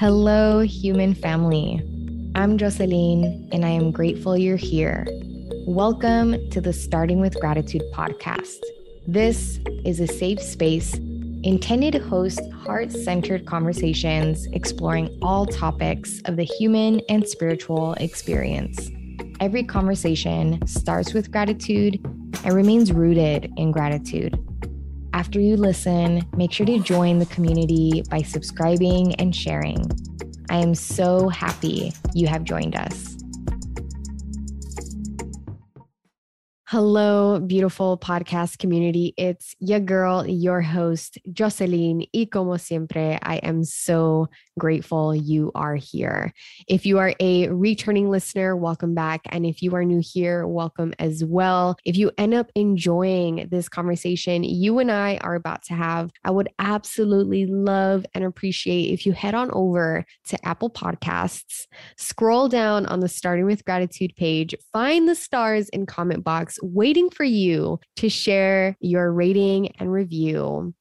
Hello, human family. I'm Jocelyn, and I am grateful you're here. Welcome to the Starting with Gratitude podcast. This is a safe space intended to host heart centered conversations exploring all topics of the human and spiritual experience. Every conversation starts with gratitude and remains rooted in gratitude. After you listen, make sure to join the community by subscribing and sharing. I am so happy you have joined us. Hello, beautiful podcast community. It's your girl, your host, Jocelyn. Y como siempre, I am so grateful you are here. If you are a returning listener, welcome back. And if you are new here, welcome as well. If you end up enjoying this conversation you and I are about to have, I would absolutely love and appreciate if you head on over to Apple Podcasts, scroll down on the Starting with Gratitude page, find the stars in comment box waiting for you to share your rating and review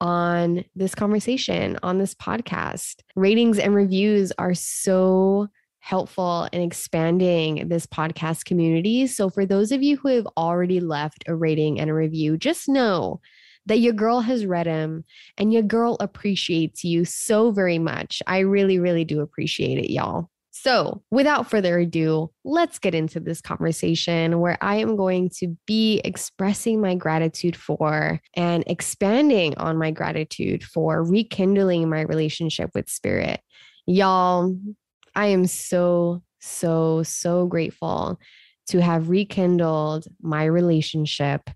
on this conversation, on this podcast. Ratings and reviews are so helpful in expanding this podcast community. So, for those of you who have already left a rating and a review, just know that your girl has read them and your girl appreciates you so very much. I really, really do appreciate it, y'all. So, without further ado, let's get into this conversation where I am going to be expressing my gratitude for and expanding on my gratitude for rekindling my relationship with spirit. Y'all, I am so, so, so grateful to have rekindled my relationship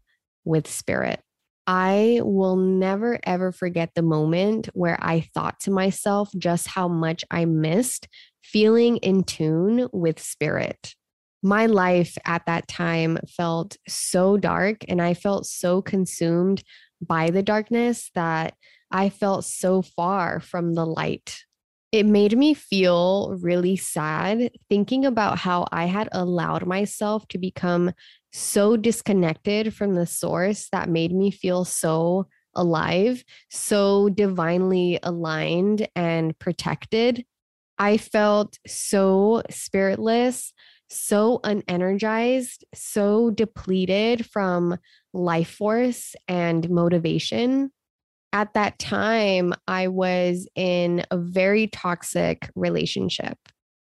with spirit. I will never, ever forget the moment where I thought to myself just how much I missed feeling in tune with spirit. My life at that time felt so dark, and I felt so consumed by the darkness that I felt so far from the light. It made me feel really sad thinking about how I had allowed myself to become so disconnected from the source that made me feel so alive, so divinely aligned and protected I felt so spiritless, so unenergized, so depleted from life force and motivation. At that time, I was in a very toxic relationship.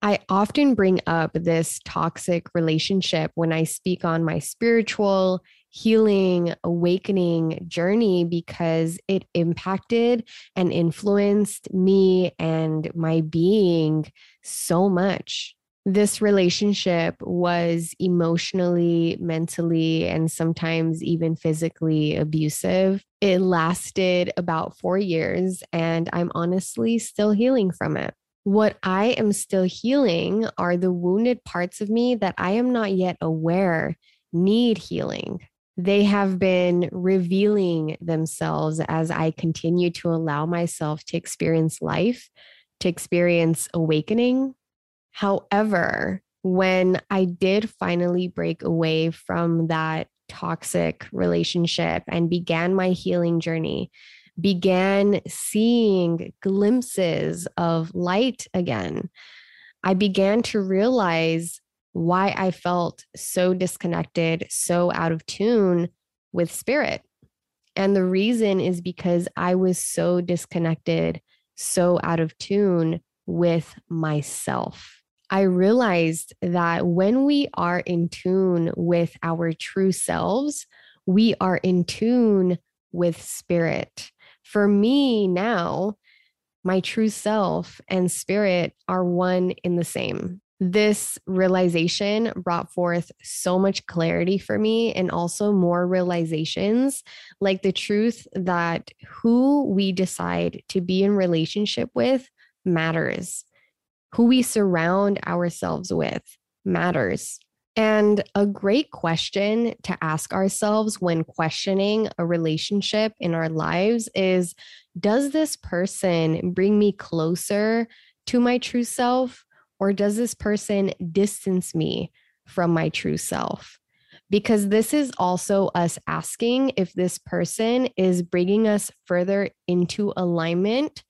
I often bring up this toxic relationship when I speak on my spiritual healing, awakening journey because it impacted and influenced me and my being so much. This relationship was emotionally, mentally, and sometimes even physically abusive. It lasted about four years, and I'm honestly still healing from it. What I am still healing are the wounded parts of me that I am not yet aware need healing they have been revealing themselves as I continue to allow myself to experience life, to experience awakening. However, when I did finally break away from that toxic relationship and began my healing journey, began seeing glimpses of light again, I began to realize why I felt so disconnected, so out of tune with spirit. And the reason is because I was so disconnected, so out of tune with myself. I realized that when we are in tune with our true selves, we are in tune with spirit. For me now, my true self and spirit are one in the same. This realization brought forth so much clarity for me and also more realizations like the truth that who we decide to be in relationship with matters. Who we surround ourselves with matters and a great question to ask ourselves when questioning a relationship in our lives is Does this person bring me closer to my true self? Or does this person distance me from my true self? Because this is also us asking if this person is bringing us further into alignment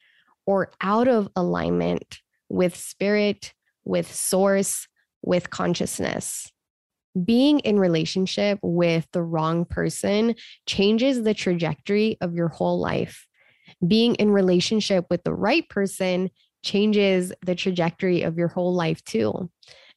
or out of alignment with spirit, with source, with consciousness. Being in relationship with the wrong person changes the trajectory of your whole life. Being in relationship with the right person changes the trajectory of your whole life too.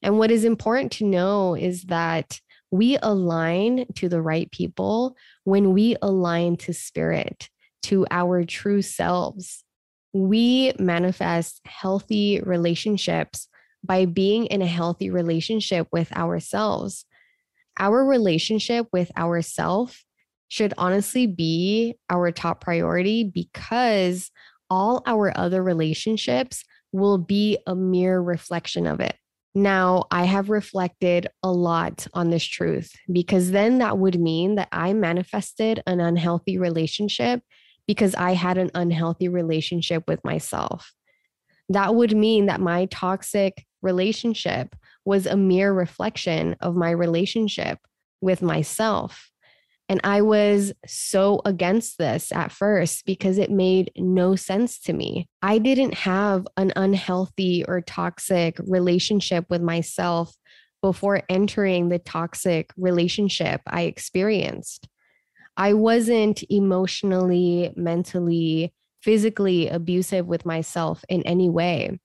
And what is important to know is that we align to the right people when we align to spirit, to our true selves. We manifest healthy relationships by being in a healthy relationship with ourselves. Our relationship with ourself should honestly be our top priority because all our other relationships will be a mere reflection of it. Now, I have reflected a lot on this truth because then that would mean that I manifested an unhealthy relationship because I had an unhealthy relationship with myself. That would mean that my toxic relationship was a mere reflection of my relationship with myself. And I was so against this at first because it made no sense to me. I didn't have an unhealthy or toxic relationship with myself before entering the toxic relationship I experienced. I wasn't emotionally, mentally, physically abusive with myself in any way.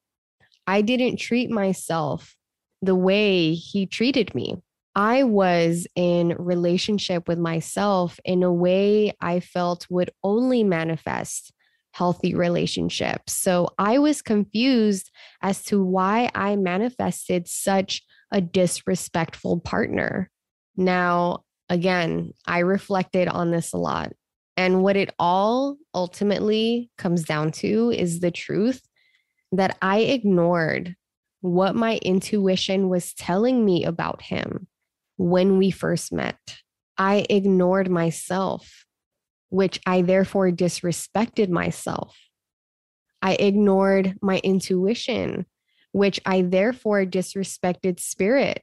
I didn't treat myself the way he treated me. I was in relationship with myself in a way I felt would only manifest healthy relationships. So I was confused as to why I manifested such a disrespectful partner. Now, again, I reflected on this a lot. And what it all ultimately comes down to is the truth that I ignored what my intuition was telling me about him when we first met. I ignored myself, which I therefore disrespected myself. I ignored my intuition, which I therefore disrespected spirit,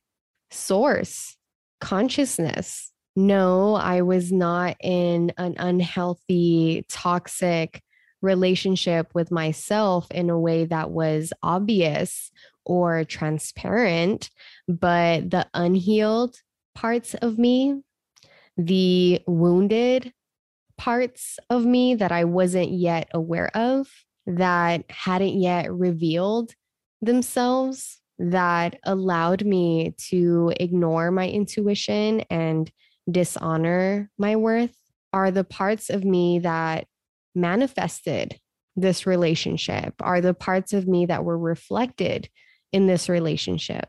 source, consciousness. No, I was not in an unhealthy, toxic relationship with myself in a way that was obvious or transparent, but the unhealed parts of me, the wounded parts of me that I wasn't yet aware of, that hadn't yet revealed themselves, that allowed me to ignore my intuition and dishonor my worth, are the parts of me that manifested this relationship, are the parts of me that were reflected in this relationship.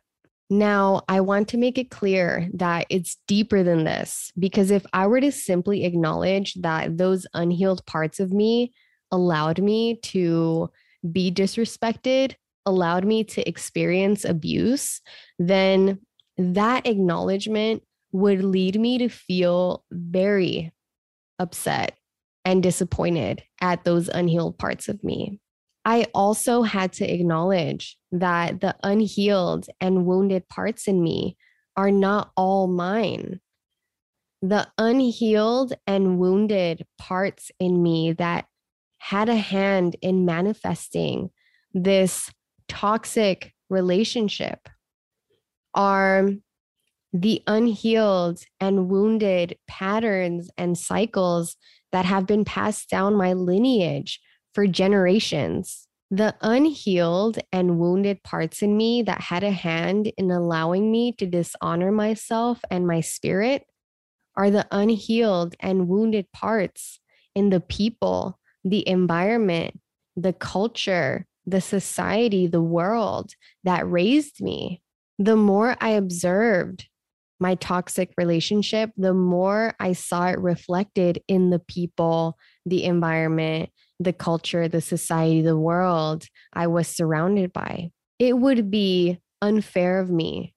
Now, I want to make it clear that it's deeper than this because if I were to simply acknowledge that those unhealed parts of me allowed me to be disrespected, allowed me to experience abuse, then that acknowledgement would lead me to feel very upset and disappointed at those unhealed parts of me. I also had to acknowledge that the unhealed and wounded parts in me are not all mine. The unhealed and wounded parts in me that had a hand in manifesting this toxic relationship are the unhealed and wounded patterns and cycles that have been passed down my lineage for generations. The unhealed and wounded parts in me that had a hand in allowing me to dishonor myself and my spirit are the unhealed and wounded parts in the people, the environment, the culture, the society, the world that raised me. The more I observed my toxic relationship, the more I saw it reflected in the people, the environment, the culture, the society, the world I was surrounded by. It would be unfair of me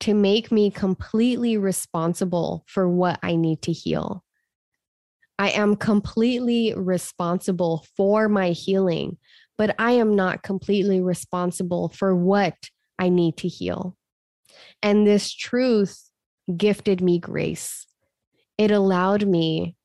to make me completely responsible for what I need to heal. I am completely responsible for my healing, but I am not completely responsible for what I need to heal. And this truth gifted me grace. It allowed me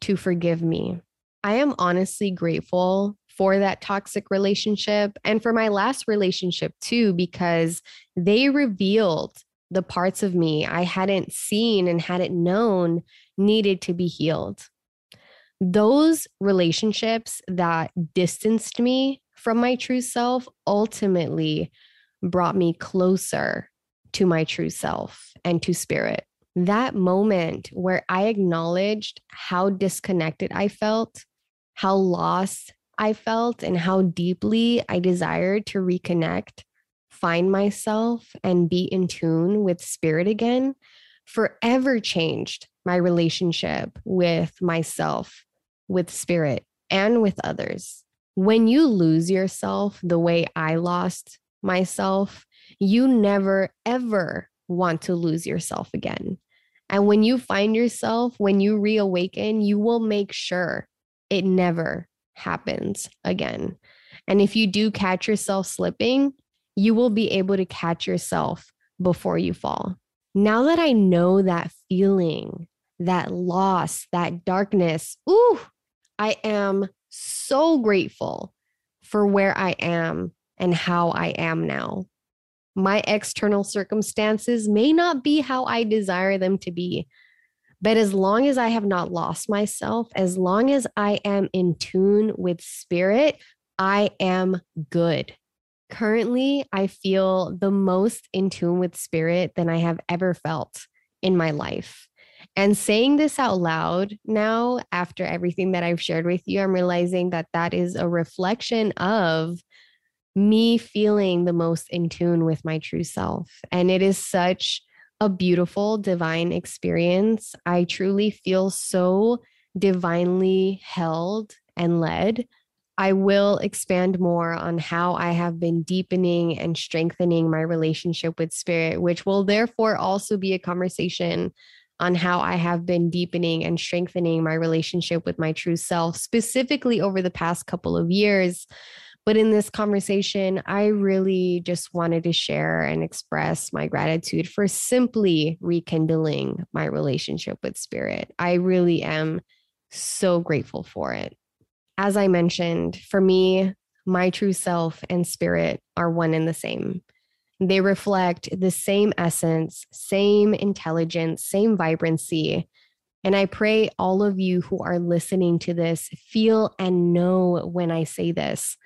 to forgive me. I am honestly grateful for that toxic relationship and for my last relationship too, because they revealed the parts of me I hadn't seen and hadn't known needed to be healed. Those relationships that distanced me from my true self ultimately brought me closer to my true self and to spirit. That moment where I acknowledged how disconnected I felt, how lost I felt, and how deeply I desired to reconnect, find myself, and be in tune with spirit again forever changed my relationship with myself, with spirit, and with others. When you lose yourself the way I lost myself, you never, ever want to lose yourself again. And when you find yourself, when you reawaken, you will make sure it never happens again. And if you do catch yourself slipping, you will be able to catch yourself before you fall. Now that I know that feeling, that loss, that darkness, ooh, I am so grateful for where I am and how I am now. My external circumstances may not be how I desire them to be, but as long as I have not lost myself, as long as I am in tune with spirit, I am good. Currently, I feel the most in tune with spirit than I have ever felt in my life. And saying this out loud now, after everything that I've shared with you, I'm realizing that that is a reflection of me feeling the most in tune with my true self. And it is such a beautiful divine experience. I truly feel so divinely held and led. I will expand more on how I have been deepening and strengthening my relationship with spirit, which will therefore also be a conversation on how I have been deepening and strengthening my relationship with my true self, specifically over the past couple of years. But in this conversation, I really just wanted to share and express my gratitude for simply rekindling my relationship with spirit. I really am so grateful for it. As I mentioned, for me, my true self and spirit are one and the same. They reflect the same essence, same intelligence, same vibrancy. And I pray all of you who are listening to this feel and know when I say this,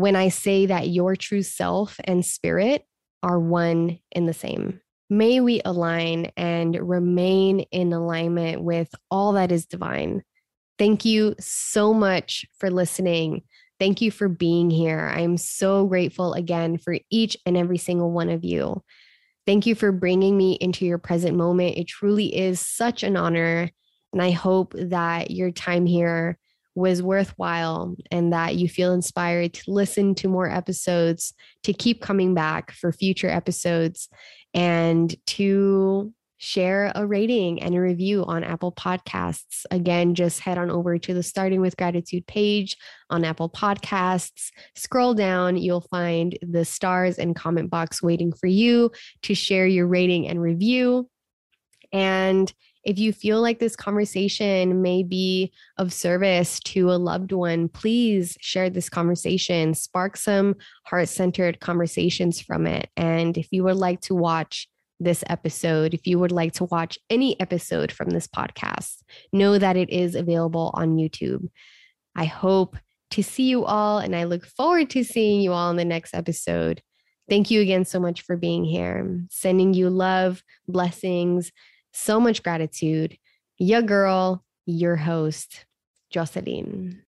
when I say that your true self and spirit are one in the same. May we align and remain in alignment with all that is divine. Thank you so much for listening. Thank you for being here. I am so grateful again for each and every single one of you. Thank you for bringing me into your present moment. It truly is such an honor. And I hope that your time here was worthwhile and that you feel inspired to listen to more episodes, to keep coming back for future episodes, and to share a rating and a review on Apple Podcasts. Again, just head on over to the Starting with Gratitude page on Apple Podcasts. Scroll down, you'll find the stars and comment box waiting for you to share your rating and review. And if you feel like this conversation may be of service to a loved one, please share this conversation, spark some heart centered conversations from it. And if you would like to watch this episode, if you would like to watch any episode from this podcast, know that it is available on YouTube. I hope to see you all, and I look forward to seeing you all in the next episode. Thank you again so much for being here. Sending you love, blessings, so much gratitude. Your girl, your host, Jocelyn.